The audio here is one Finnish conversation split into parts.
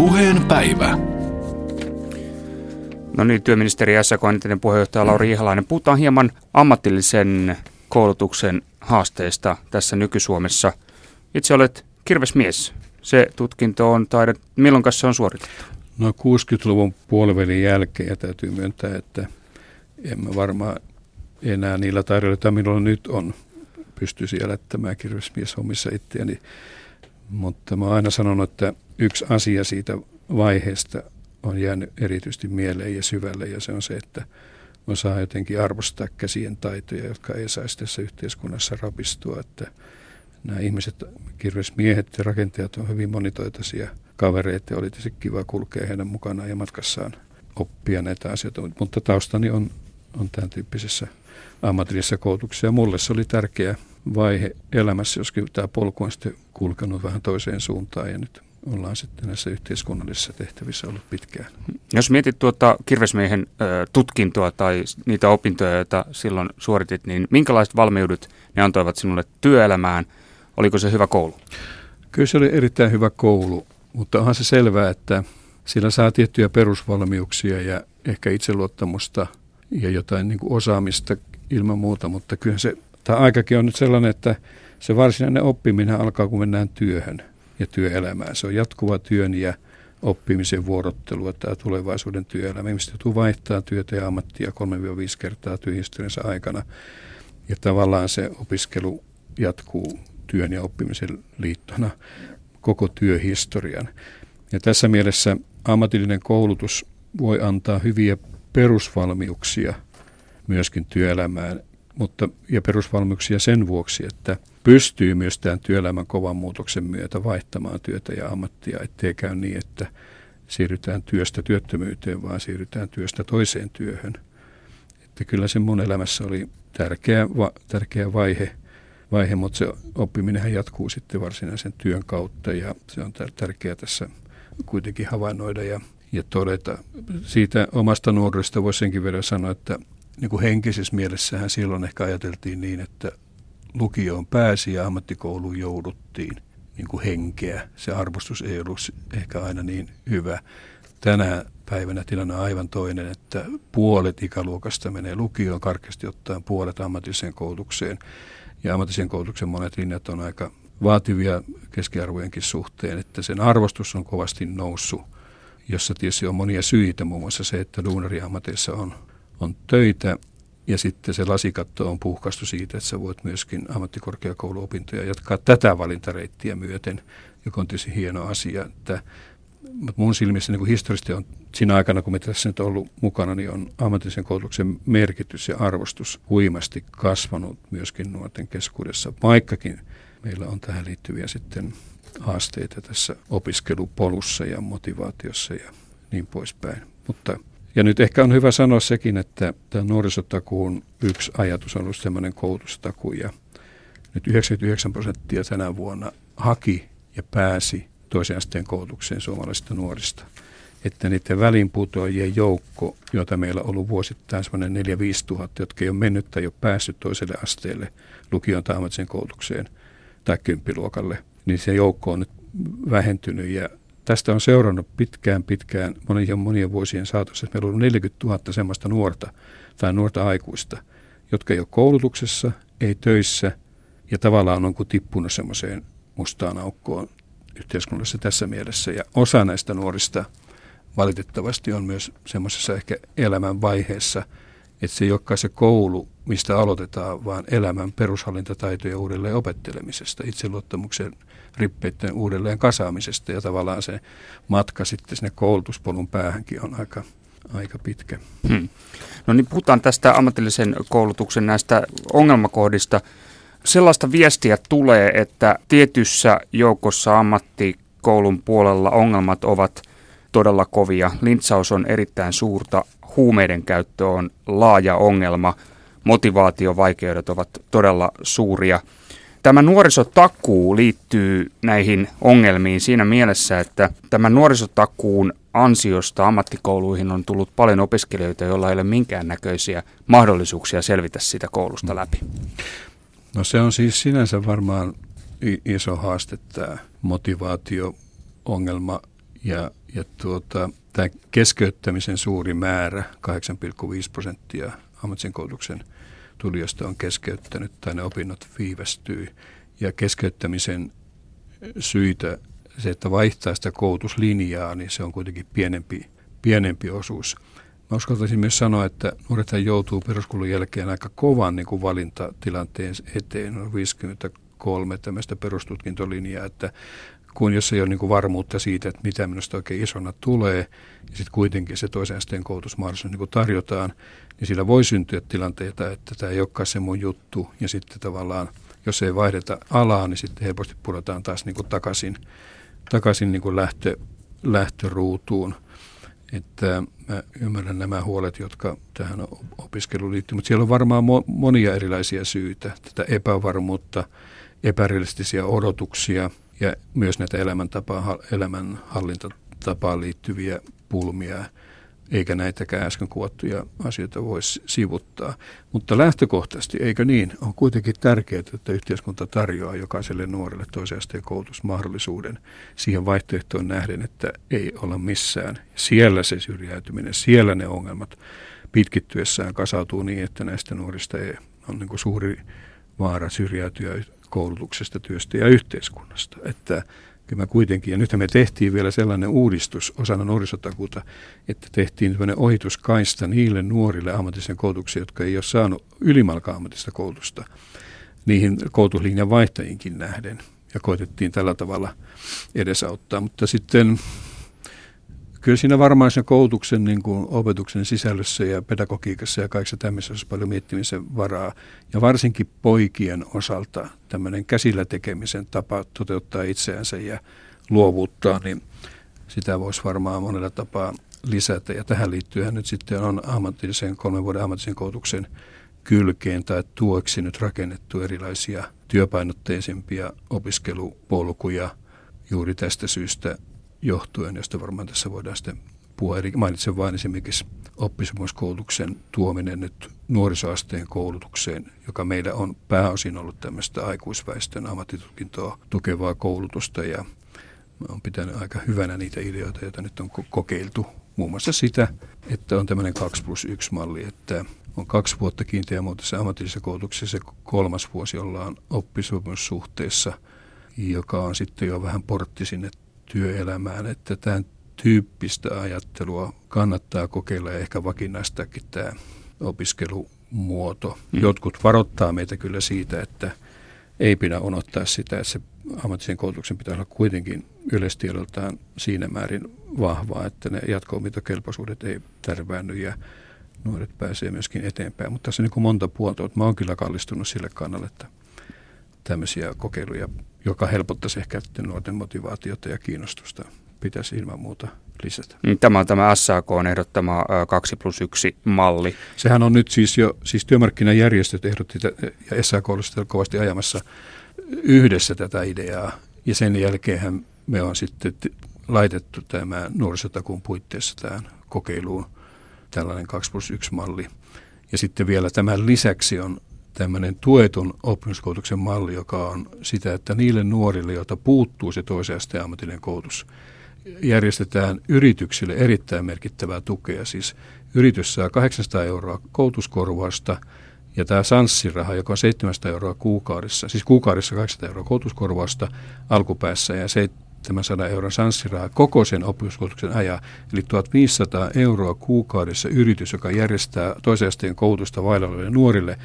Puheen päivä. No niin, työministeri SK entinen puheenjohtaja Lauri Ihalainen. Puhutaan hieman ammatillisen koulutuksen haasteista tässä nyky-Suomessa. Itse olet kirvesmies. Se tutkinto on taidet, milloin se on suoritettu? No 60-luvun puolivälin jälkeen ja täytyy myöntää, että emme varmaan enää niillä taidoilla, joita minulla nyt on, pystyisi elättämään kirvesmies hommissa itseäni. Mutta mä oon aina sanonut, että yksi asia siitä vaiheesta on jäänyt erityisesti mieleen ja syvälle ja se on se, että osaa jotenkin arvostaa käsien taitoja, jotka ei saisi tässä yhteiskunnassa rapistua. Että nämä ihmiset, kirvesmiehet ja rakentajat on hyvin monitoitaisia kavereita ja oli tietysti kiva kulkea heidän mukanaan ja matkassaan oppia näitä asioita. Mutta taustani on, on tämän tyyppisessä ammatillisessa koulutuksessa ja mulle se oli tärkeä vaihe elämässä, joskin tämä polku on sitten kulkenut vähän toiseen suuntaan ja nyt ollaan sitten näissä yhteiskunnallisissa tehtävissä ollut pitkään. Jos mietit tuota kirvesmiehen tutkintoa tai niitä opintoja, joita silloin suoritit, niin minkälaiset valmiudet ne antoivat sinulle työelämään? Oliko se hyvä koulu? Kyllä se oli erittäin hyvä koulu, mutta onhan se selvää, että sillä saa tiettyjä perusvalmiuksia ja ehkä itseluottamusta ja jotain niin kuin osaamista ilman muuta, mutta kyllä se, tämä aikakin on nyt sellainen, että se varsinainen oppiminen alkaa, kun mennään työhön ja työelämään. Se on jatkuva työn ja oppimisen vuorottelua tämä tulevaisuuden työelämä. Ihmiset joutuu vaihtaa työtä ja ammattia 3-5 kertaa työhistoriansa aikana. Ja tavallaan se opiskelu jatkuu työn ja oppimisen liittona koko työhistorian. Ja tässä mielessä ammatillinen koulutus voi antaa hyviä perusvalmiuksia myöskin työelämään, mutta, ja perusvalmiuksia sen vuoksi, että pystyy myös tämän työelämän kovan muutoksen myötä vaihtamaan työtä ja ammattia, ettei käy niin, että siirrytään työstä työttömyyteen, vaan siirrytään työstä toiseen työhön. Että kyllä se mun elämässä oli tärkeä, va, tärkeä vaihe, vaihe, mutta se oppiminen jatkuu sitten varsinaisen työn kautta ja se on tärkeää tässä kuitenkin havainnoida ja, ja todeta. Siitä omasta nuoruudesta voisi senkin verran sanoa, että niin kuin henkisessä mielessähän silloin ehkä ajateltiin niin, että lukioon pääsi ja ammattikouluun jouduttiin niin kuin henkeä. Se arvostus ei ollut ehkä aina niin hyvä. Tänä päivänä tilanne on aivan toinen, että puolet ikäluokasta menee lukioon, karkeasti ottaen puolet ammatilliseen koulutukseen. Ja ammatillisen koulutuksen monet linjat on aika vaativia keskiarvojenkin suhteen, että sen arvostus on kovasti noussut, jossa tietysti on monia syitä, muun muassa se, että duunariammateissa on, on töitä ja sitten se lasikatto on puhkastu siitä, että sä voit myöskin ammattikorkeakouluopintoja jatkaa tätä valintareittiä myöten, joka on tietysti hieno asia. Että, mutta mun silmissä niin historiallisesti on siinä aikana, kun me tässä nyt ollut mukana, niin on ammatillisen koulutuksen merkitys ja arvostus huimasti kasvanut myöskin nuorten keskuudessa, vaikkakin meillä on tähän liittyviä sitten haasteita tässä opiskelupolussa ja motivaatiossa ja niin poispäin. Mutta ja nyt ehkä on hyvä sanoa sekin, että tämä nuorisotakuun yksi ajatus on ollut sellainen koulutustaku ja nyt 99 prosenttia tänä vuonna haki ja pääsi toisen asteen koulutukseen suomalaisista nuorista. Että niiden välinputoajien joukko, jota meillä on ollut vuosittain semmoinen 4-5 tuhatta, jotka ei ole mennyt tai ole päässyt toiselle asteelle lukion tai koulutukseen tai kymppiluokalle, niin se joukko on nyt vähentynyt ja Tästä on seurannut pitkään, pitkään, monien, monien vuosien saatossa. Meillä on 40 000 sellaista nuorta tai nuorta aikuista, jotka ei ole koulutuksessa, ei töissä ja tavallaan on kuin tippunut semmoiseen mustaan aukkoon yhteiskunnassa tässä mielessä. Ja osa näistä nuorista valitettavasti on myös semmoisessa ehkä elämän vaiheessa, että se ei olekaan se koulu, mistä aloitetaan, vaan elämän perushallintataitoja uudelleen opettelemisesta, itseluottamuksen rippeiden uudelleen kasaamisesta ja tavallaan se matka sitten sinne koulutuspolun päähänkin on aika, aika pitkä. Hmm. No niin, puhutaan tästä ammatillisen koulutuksen näistä ongelmakohdista. Sellaista viestiä tulee, että tietyssä joukossa ammattikoulun puolella ongelmat ovat todella kovia. Lintsaus on erittäin suurta, huumeiden käyttö on laaja ongelma, motivaatiovaikeudet ovat todella suuria – Tämä nuorisotakuu liittyy näihin ongelmiin siinä mielessä, että tämän nuorisotakuun ansiosta ammattikouluihin on tullut paljon opiskelijoita, joilla ei ole minkäännäköisiä mahdollisuuksia selvitä sitä koulusta läpi. No se on siis sinänsä varmaan iso haaste tämä motivaatio-ongelma Ja, ja tuota, tämä keskeyttämisen suuri määrä, 8,5 prosenttia ammatillisen koulutuksen tulijoista on keskeyttänyt tai ne opinnot viivästyy. Ja keskeyttämisen syitä, se, että vaihtaa sitä koulutuslinjaa, niin se on kuitenkin pienempi, pienempi osuus. Mä uskaltaisin myös sanoa, että nuoret joutuu peruskoulun jälkeen aika kovan niin kuin valintatilanteen eteen. On 53 tämmöistä perustutkintolinjaa, että kun jos ei ole niin kuin varmuutta siitä, että mitä minusta oikein isona tulee, ja sitten kuitenkin se toisen asteen koulutusmahdollisuus niin kuin tarjotaan, niin sillä voi syntyä tilanteita, että tämä ei olekaan se mun juttu, ja sitten tavallaan, jos ei vaihdeta alaa, niin sitten helposti pudotaan taas niin kuin takaisin, takaisin niin kuin lähtö, lähtöruutuun. Että mä ymmärrän nämä huolet, jotka tähän opiskeluun liittyy, mutta siellä on varmaan mo- monia erilaisia syitä, tätä epävarmuutta, epärealistisia odotuksia – ja myös näitä elämäntapaa, elämänhallintatapaan liittyviä pulmia, eikä näitäkään äsken kuvattuja asioita voisi sivuttaa. Mutta lähtökohtaisesti, eikö niin, on kuitenkin tärkeää, että yhteiskunta tarjoaa jokaiselle nuorelle toisen asteen koulutusmahdollisuuden siihen vaihtoehtoon nähden, että ei olla missään. Siellä se syrjäytyminen, siellä ne ongelmat pitkittyessään kasautuu niin, että näistä nuorista ei, on niin kuin suuri vaara syrjäytyä koulutuksesta, työstä ja yhteiskunnasta. Että kyllä mä kuitenkin, ja nythän me tehtiin vielä sellainen uudistus osana nuorisotakuuta, että tehtiin tämmöinen ohituskaista niille nuorille ammatillisen koulutuksen, jotka ei ole saanut ylimalkaa ammatillista koulutusta, niihin koulutuslinjan vaihtajinkin nähden. Ja koitettiin tällä tavalla edesauttaa. Mutta sitten kyllä siinä varmaan sen koulutuksen niin kuin opetuksen sisällössä ja pedagogiikassa ja kaikessa tämmöisessä olisi paljon miettimisen varaa. Ja varsinkin poikien osalta tämmöinen käsillä tekemisen tapa toteuttaa itseänsä ja luovuuttaa, niin sitä voisi varmaan monella tapaa lisätä. Ja tähän liittyen nyt sitten on ammatillisen, kolmen vuoden ammatillisen koulutuksen kylkeen tai tueksi nyt rakennettu erilaisia työpainotteisempia opiskelupolkuja juuri tästä syystä johtuen, josta varmaan tässä voidaan sitten puhua. Eri, mainitsen vain esimerkiksi oppisopimuskoulutuksen tuominen nyt nuorisoasteen koulutukseen, joka meillä on pääosin ollut tämmöistä aikuisväestön ammattitutkintoa tukevaa koulutusta ja on pitänyt aika hyvänä niitä ideoita, joita nyt on kokeiltu. Muun muassa sitä, että on tämmöinen 2 plus 1 malli, että on kaksi vuotta kiinteämuotoisessa ammatillisessa koulutuksessa se kolmas vuosi ollaan oppisopimussuhteessa, joka on sitten jo vähän portti sinne työelämään, että tämän tyyppistä ajattelua kannattaa kokeilla ja ehkä vakinaistaakin tämä opiskelumuoto. Mm. Jotkut varoittaa meitä kyllä siitä, että ei pidä unohtaa sitä, että se ammatillisen koulutuksen pitää olla kuitenkin yleistiedoltaan siinä määrin vahvaa, että ne jatko kelpoisuudet ei tärväänny ja nuoret pääsee myöskin eteenpäin. Mutta tässä on niin monta puolta, että mä oon kyllä kallistunut sille kannalle, että tämmöisiä kokeiluja joka helpottaisi ehkä nuorten motivaatiota ja kiinnostusta pitäisi ilman muuta lisätä. Mm, tämä on tämä SAK on ehdottama 2 plus 1 malli. Sehän on nyt siis jo, siis työmarkkinajärjestöt ehdotti ja SAK olisi kovasti ajamassa yhdessä tätä ideaa. Ja sen jälkeen me on sitten laitettu tämä nuorisotakuun puitteissa tähän kokeiluun tällainen 2 plus 1 malli. Ja sitten vielä tämän lisäksi on tämmöinen tuetun oppimiskoulutuksen malli, joka on sitä, että niille nuorille, joita puuttuu se toisen asteen ammatillinen koulutus, järjestetään yrityksille erittäin merkittävää tukea. Siis yritys saa 800 euroa koulutuskorvausta ja tämä sanssiraha, joka on 700 euroa kuukaudessa, siis kuukaudessa 800 euroa koulutuskorvausta alkupäässä ja 700 euroa sanssiraha koko sen oppimiskoulutuksen ajan, eli 1500 euroa kuukaudessa yritys, joka järjestää toisen asteen koulutusta vailla nuorille,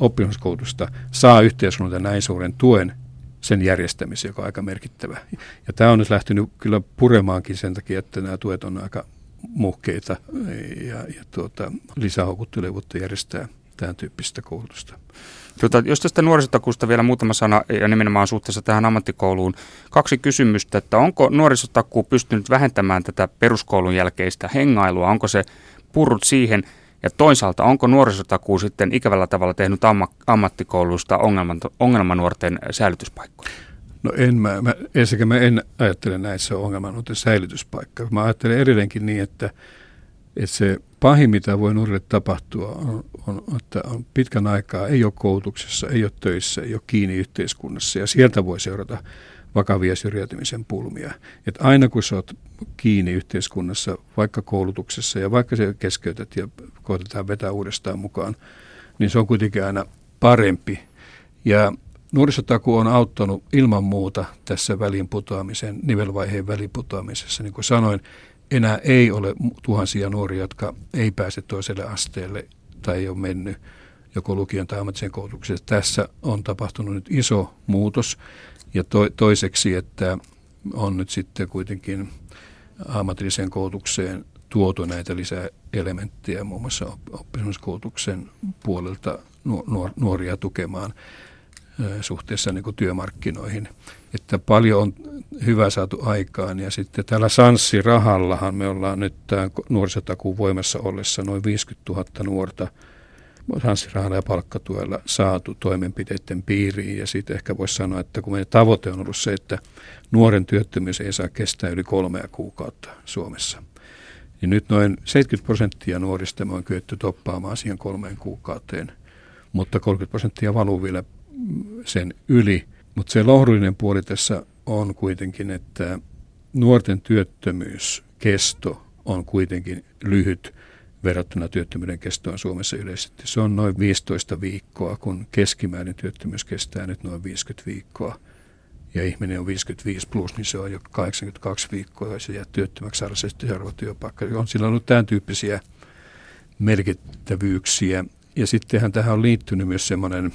oppimiskoulutusta saa yhteiskunnalta näin suuren tuen sen järjestämiseen, joka on aika merkittävä. Ja tämä on nyt lähtenyt kyllä puremaankin sen takia, että nämä tuet on aika muhkeita ja, ja tuota, lisähoukuttelevuutta järjestää tämän tyyppistä koulutusta. Tuota, jos tästä nuorisotakuusta vielä muutama sana ja nimenomaan suhteessa tähän ammattikouluun. Kaksi kysymystä, että onko nuorisotakuu pystynyt vähentämään tätä peruskoulun jälkeistä hengailua? Onko se purrut siihen – ja toisaalta, onko nuorisotakuu sitten ikävällä tavalla tehnyt amma, ammattikoulusta ongelman, ongelmanuorten säilytyspaikkoja? No en mä, mä, ensinnäkin mä en ajattele näin, että se on ongelmanuorten säilytyspaikka. Mä ajattelen edelleenkin niin, että, että se pahin, mitä voi nuorille tapahtua, on, on, että on pitkän aikaa ei ole koulutuksessa, ei ole töissä, ei ole kiinni yhteiskunnassa ja sieltä voi seurata vakavia syrjäytymisen pulmia. Et aina kun sä oot kiinni yhteiskunnassa, vaikka koulutuksessa ja vaikka se keskeytät ja koitetaan vetää uudestaan mukaan, niin se on kuitenkin aina parempi. Ja nuorisotaku on auttanut ilman muuta tässä välinputoamisen, nivelvaiheen väliputoamisessa. Niin kuin sanoin, enää ei ole tuhansia nuoria, jotka ei pääse toiselle asteelle tai ei ole mennyt joko lukion tai ammatisen koulutuksen. Tässä on tapahtunut nyt iso muutos ja to, toiseksi, että on nyt sitten kuitenkin ammatilliseen koulutukseen tuotu näitä lisäelementtejä muun muassa oppisopimuskoulutuksen puolelta nuoria tukemaan suhteessa niin kuin työmarkkinoihin. Että paljon on hyvä saatu aikaan ja sitten tällä Sanssi-rahallahan me ollaan nyt tämä nuorisotakuun voimassa ollessa noin 50 000 nuorta Sanssi-rahalla ja palkkatuella saatu toimenpiteiden piiriin ja siitä ehkä voisi sanoa, että kun meidän tavoite on ollut se, että nuoren työttömyys ei saa kestää yli kolmea kuukautta Suomessa. Niin nyt noin 70 prosenttia nuorista on kyetty toppaamaan siihen kolmeen kuukauteen, mutta 30 prosenttia valuu vielä sen yli. Mutta se lohdullinen puoli tässä on kuitenkin, että nuorten työttömyyskesto on kuitenkin lyhyt verrattuna työttömyyden kestoon Suomessa yleisesti. Se on noin 15 viikkoa, kun keskimäärin työttömyys kestää nyt noin 50 viikkoa. Ja ihminen on 55 plus, niin se on jo 82 viikkoa, ja se jää työttömäksi saada se seuraava työpaikka. On sillä ollut tämän tyyppisiä merkittävyyksiä. Ja sittenhän tähän on liittynyt myös semmoinen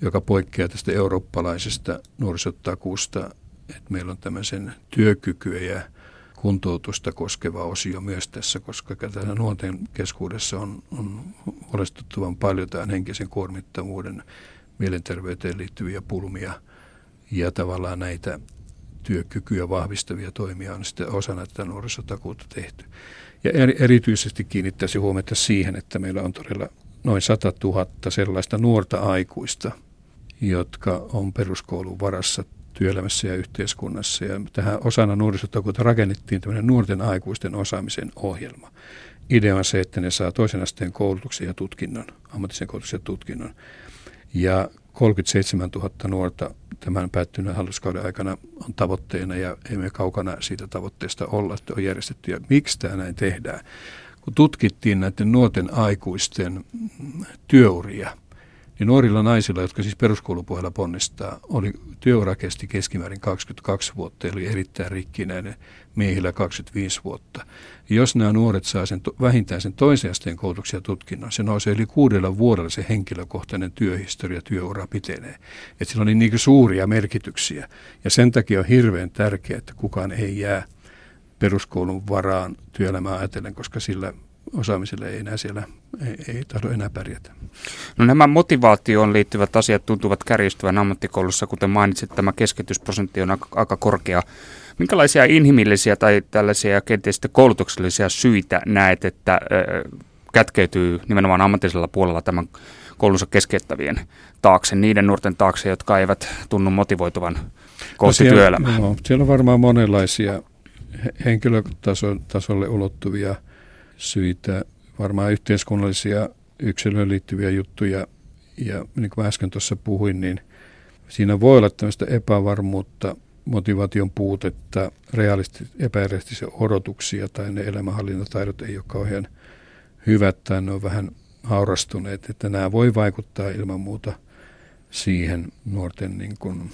joka poikkeaa tästä eurooppalaisesta nuorisotakuusta, että meillä on tämmöisen työkykyä ja kuntoutusta koskeva osio myös tässä, koska tässä nuorten keskuudessa on, on huolestuttavan paljon tämän henkisen kuormittavuuden mielenterveyteen liittyviä pulmia ja tavallaan näitä työkykyä vahvistavia toimia on sitten osana tätä nuorisotakuuta tehty. Ja erityisesti kiinnittäisi huomiota siihen, että meillä on todella noin 100 000 sellaista nuorta aikuista – jotka on peruskoulun varassa työelämässä ja yhteiskunnassa. Ja tähän osana nuorisotakuuta rakennettiin tämmöinen nuorten aikuisten osaamisen ohjelma. Idea on se, että ne saa toisen asteen koulutuksen ja tutkinnon, ammatillisen koulutuksen ja tutkinnon. Ja 37 000 nuorta tämän päättyneen hallituskauden aikana on tavoitteena ja emme kaukana siitä tavoitteesta olla, että on järjestetty. Ja miksi tämä näin tehdään? Kun tutkittiin näiden nuorten aikuisten työuria – niin nuorilla naisilla, jotka siis peruskoulupuolella ponnistaa, oli työura kesti keskimäärin 22 vuotta, eli erittäin rikkinäinen miehillä 25 vuotta. Ja jos nämä nuoret saa sen, vähintään sen toisen asteen koulutuksen ja tutkinnon, se nousee yli kuudella vuodella se henkilökohtainen työhistoria, työura pitenee. Että sillä on niin, niin suuria merkityksiä. Ja sen takia on hirveän tärkeää, että kukaan ei jää peruskoulun varaan työelämää ajatellen, koska sillä osaamiselle ei enää siellä, ei, ei tahdo enää pärjätä. No nämä motivaatioon liittyvät asiat tuntuvat kärjistyvän ammattikoulussa, kuten mainitsit, tämä keskitysprosentti on aika, aika korkea. Minkälaisia inhimillisiä tai tällaisia kenties koulutuksellisia syitä näet, että äh, kätkeytyy nimenomaan ammatillisella puolella tämän koulunsa keskeyttävien taakse, niiden nuorten taakse, jotka eivät tunnu motivoituvan kohti no työelämää? No, siellä on varmaan monenlaisia henkilötasolle ulottuvia – syitä, varmaan yhteiskunnallisia yksilöön liittyviä juttuja. Ja niin kuin äsken tuossa puhuin, niin siinä voi olla tämmöistä epävarmuutta, motivaation puutetta, realisti, epärealistisia odotuksia tai ne elämänhallintataidot ei ole kauhean hyvät tai ne on vähän haurastuneet. Että nämä voi vaikuttaa ilman muuta siihen nuorten niin kuin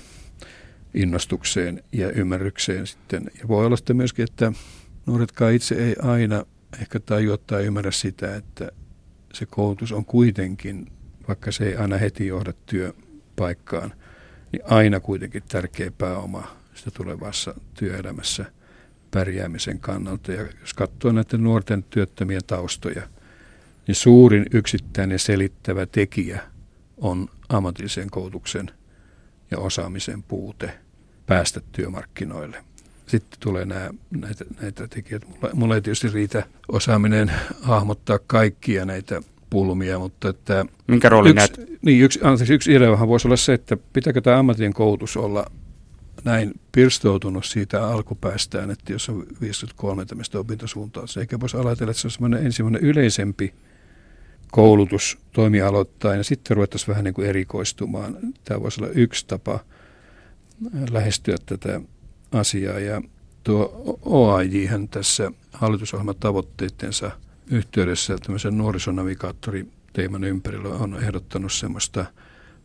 innostukseen ja ymmärrykseen sitten. Ja voi olla sitten myöskin, että nuoretkaan itse ei aina ehkä tajua tai ymmärrä sitä, että se koulutus on kuitenkin, vaikka se ei aina heti johda työpaikkaan, niin aina kuitenkin tärkeä pääoma sitä tulevassa työelämässä pärjäämisen kannalta. Ja jos katsoo näiden nuorten työttömien taustoja, niin suurin yksittäinen selittävä tekijä on ammatillisen koulutuksen ja osaamisen puute päästä työmarkkinoille sitten tulee nämä, näitä, näitä tekijöitä. Mulla, mulla ei tietysti riitä osaaminen hahmottaa kaikkia näitä pulmia, mutta että... Minkä rooli yksi, näet? Niin, yksi, anteeksi, yksi ideahan voisi olla se, että pitääkö tämä ammatillinen koulutus olla näin pirstoutunut siitä alkupäästään, että jos on 53 tämmöistä opintosuuntaa, se eikä voisi ajatella, että se on semmoinen ensimmäinen yleisempi koulutus toimialoittain ja sitten ruvettaisiin vähän niin kuin erikoistumaan. Tämä voisi olla yksi tapa – lähestyä tätä asiaa. Ja tuo OAJ hän tässä hallitusohjelman tavoitteittensa yhteydessä tämmöisen nuorisonavigaattori-teeman ympärillä on ehdottanut semmoista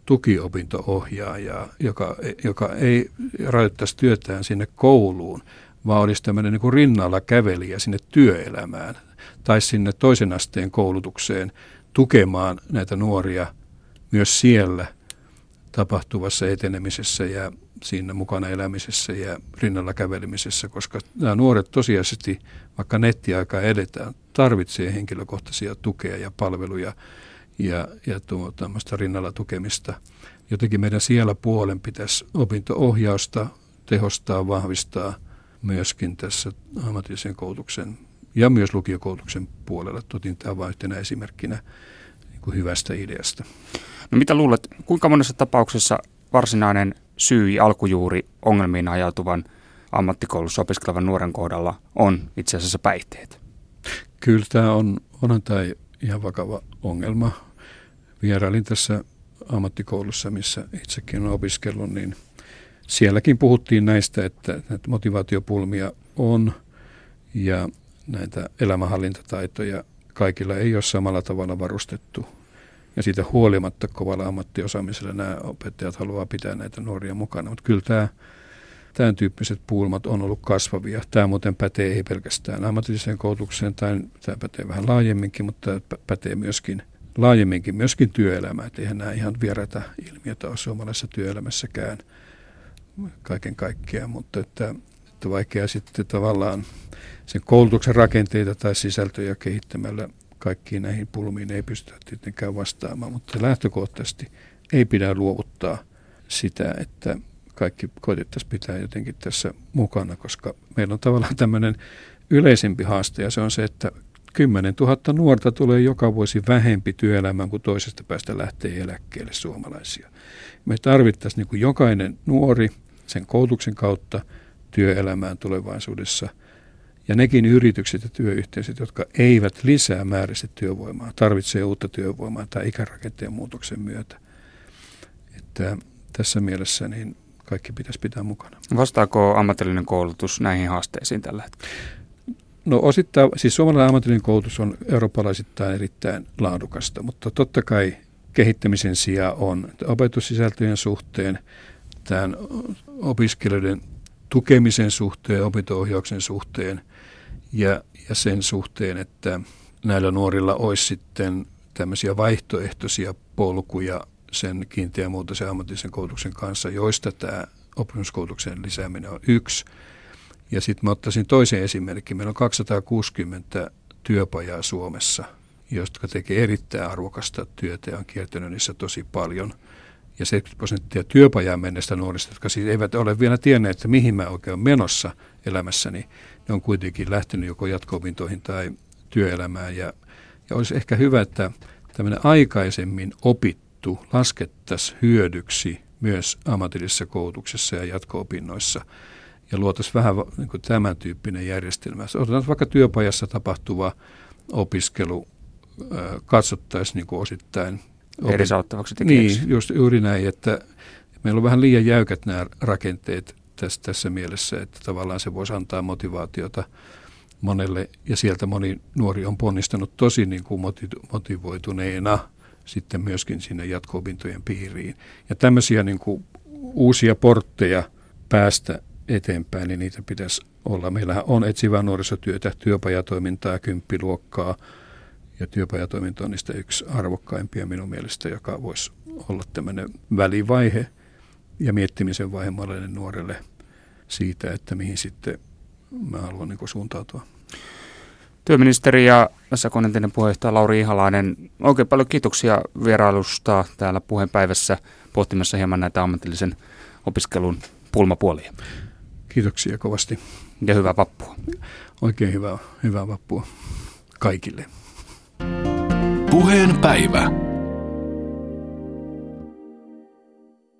tukiopinto-ohjaajaa, joka, joka ei rajoittaisi työtään sinne kouluun, vaan olisi tämmöinen niin kuin rinnalla kävelijä sinne työelämään tai sinne toisen asteen koulutukseen tukemaan näitä nuoria myös siellä tapahtuvassa etenemisessä ja siinä mukana elämisessä ja rinnalla kävelemisessä, koska nämä nuoret tosiasiallisesti, vaikka nettiaikaa edetään, tarvitsee henkilökohtaisia tukea ja palveluja ja, ja tuo, tämmöistä rinnalla tukemista. Jotenkin meidän siellä puolen pitäisi opinto-ohjausta tehostaa, vahvistaa myöskin tässä ammatillisen koulutuksen ja myös lukiokoulutuksen puolella. Totin tämä vain yhtenä esimerkkinä kuin hyvästä ideasta. No mitä luulet, kuinka monessa tapauksessa varsinainen syy alkujuuri ongelmiin ajautuvan ammattikoulussa opiskelevan nuoren kohdalla on itse asiassa päihteet? Kyllä tämä on, onhan tämä ihan vakava ongelma. Vierailin tässä ammattikoulussa, missä itsekin olen opiskellut, niin sielläkin puhuttiin näistä, että näitä motivaatiopulmia on ja näitä elämänhallintataitoja kaikilla ei ole samalla tavalla varustettu. Ja siitä huolimatta kovalla ammattiosaamisella nämä opettajat haluaa pitää näitä nuoria mukana. Mutta kyllä tämä, tämän tyyppiset pulmat on ollut kasvavia. Tämä muuten pätee ei pelkästään ammatilliseen koulutukseen, tai tämä pätee vähän laajemminkin, mutta tämä pätee myöskin laajemminkin myöskin työelämään. Että eihän nämä ihan vieraita ilmiötä ole suomalaisessa työelämässäkään kaiken kaikkiaan, mutta että, että vaikea sitten tavallaan sen koulutuksen rakenteita tai sisältöjä kehittämällä kaikkiin näihin pulmiin ei pystytä tietenkään vastaamaan, mutta lähtökohtaisesti ei pidä luovuttaa sitä, että kaikki koitettaisiin pitää jotenkin tässä mukana, koska meillä on tavallaan tämmöinen yleisempi haaste ja se on se, että 10 000 nuorta tulee joka vuosi vähempi työelämään kuin toisesta päästä lähtee eläkkeelle suomalaisia. Me tarvittaisiin niin kuin jokainen nuori sen koulutuksen kautta työelämään tulevaisuudessa – ja nekin yritykset ja työyhteisöt, jotka eivät lisää määräisesti työvoimaa, tarvitsee uutta työvoimaa tai ikärakenteen muutoksen myötä. Että tässä mielessä niin kaikki pitäisi pitää mukana. Vastaako ammatillinen koulutus näihin haasteisiin tällä hetkellä? No osittain, siis suomalainen ammatillinen koulutus on eurooppalaisittain erittäin laadukasta, mutta totta kai kehittämisen sijaan on opetussisältöjen suhteen, tämän opiskelijoiden tukemisen suhteen, opinto-ohjauksen suhteen ja, ja sen suhteen, että näillä nuorilla olisi sitten tämmöisiä vaihtoehtoisia polkuja sen kiinteämuotoisen ammatillisen koulutuksen kanssa, joista tämä oppimiskoulutuksen lisääminen on yksi. Ja sitten mä ottaisin toisen esimerkin. Meillä on 260 työpajaa Suomessa, jotka tekee erittäin arvokasta työtä ja on kiertänyt niissä tosi paljon. Ja 70 prosenttia työpajaan mennessä nuorista, jotka siis eivät ole vielä tienneet, että mihin mä oikein olen menossa elämässäni, ne on kuitenkin lähtenyt joko jatko-opintoihin tai työelämään. Ja, ja olisi ehkä hyvä, että tämmöinen aikaisemmin opittu laskettaisiin hyödyksi myös ammatillisessa koulutuksessa ja jatko-opinnoissa ja luotaisiin vähän niin kuin tämän tyyppinen järjestelmä. Otetaan vaikka työpajassa tapahtuva opiskelu, katsottaisiin niin kuin osittain. Edesauttavaksi tekijäksi. Niin, just juuri näin, että meillä on vähän liian jäykät nämä rakenteet tässä, tässä mielessä, että tavallaan se voisi antaa motivaatiota monelle ja sieltä moni nuori on ponnistanut tosi niin kuin motivoituneena sitten myöskin sinne jatko-opintojen piiriin. Ja tämmöisiä niin kuin uusia portteja päästä eteenpäin, niin niitä pitäisi olla. Meillähän on etsivää nuorisotyötä, työpajatoimintaa, kymppiluokkaa ja työpajatoiminta on niistä yksi arvokkaimpia minun mielestä, joka voisi olla tämmöinen välivaihe ja miettimisen vaihe monelle nuorelle siitä, että mihin sitten mä haluan niin suuntautua. Työministeri ja SAKon entinen puheenjohtaja Lauri Ihalainen, oikein paljon kiitoksia vierailusta täällä puheenpäivässä pohtimassa hieman näitä ammatillisen opiskelun pulmapuolia. Kiitoksia kovasti. Ja hyvää vappua. Oikein hyvää, hyvää vappua kaikille. Puheen päivä.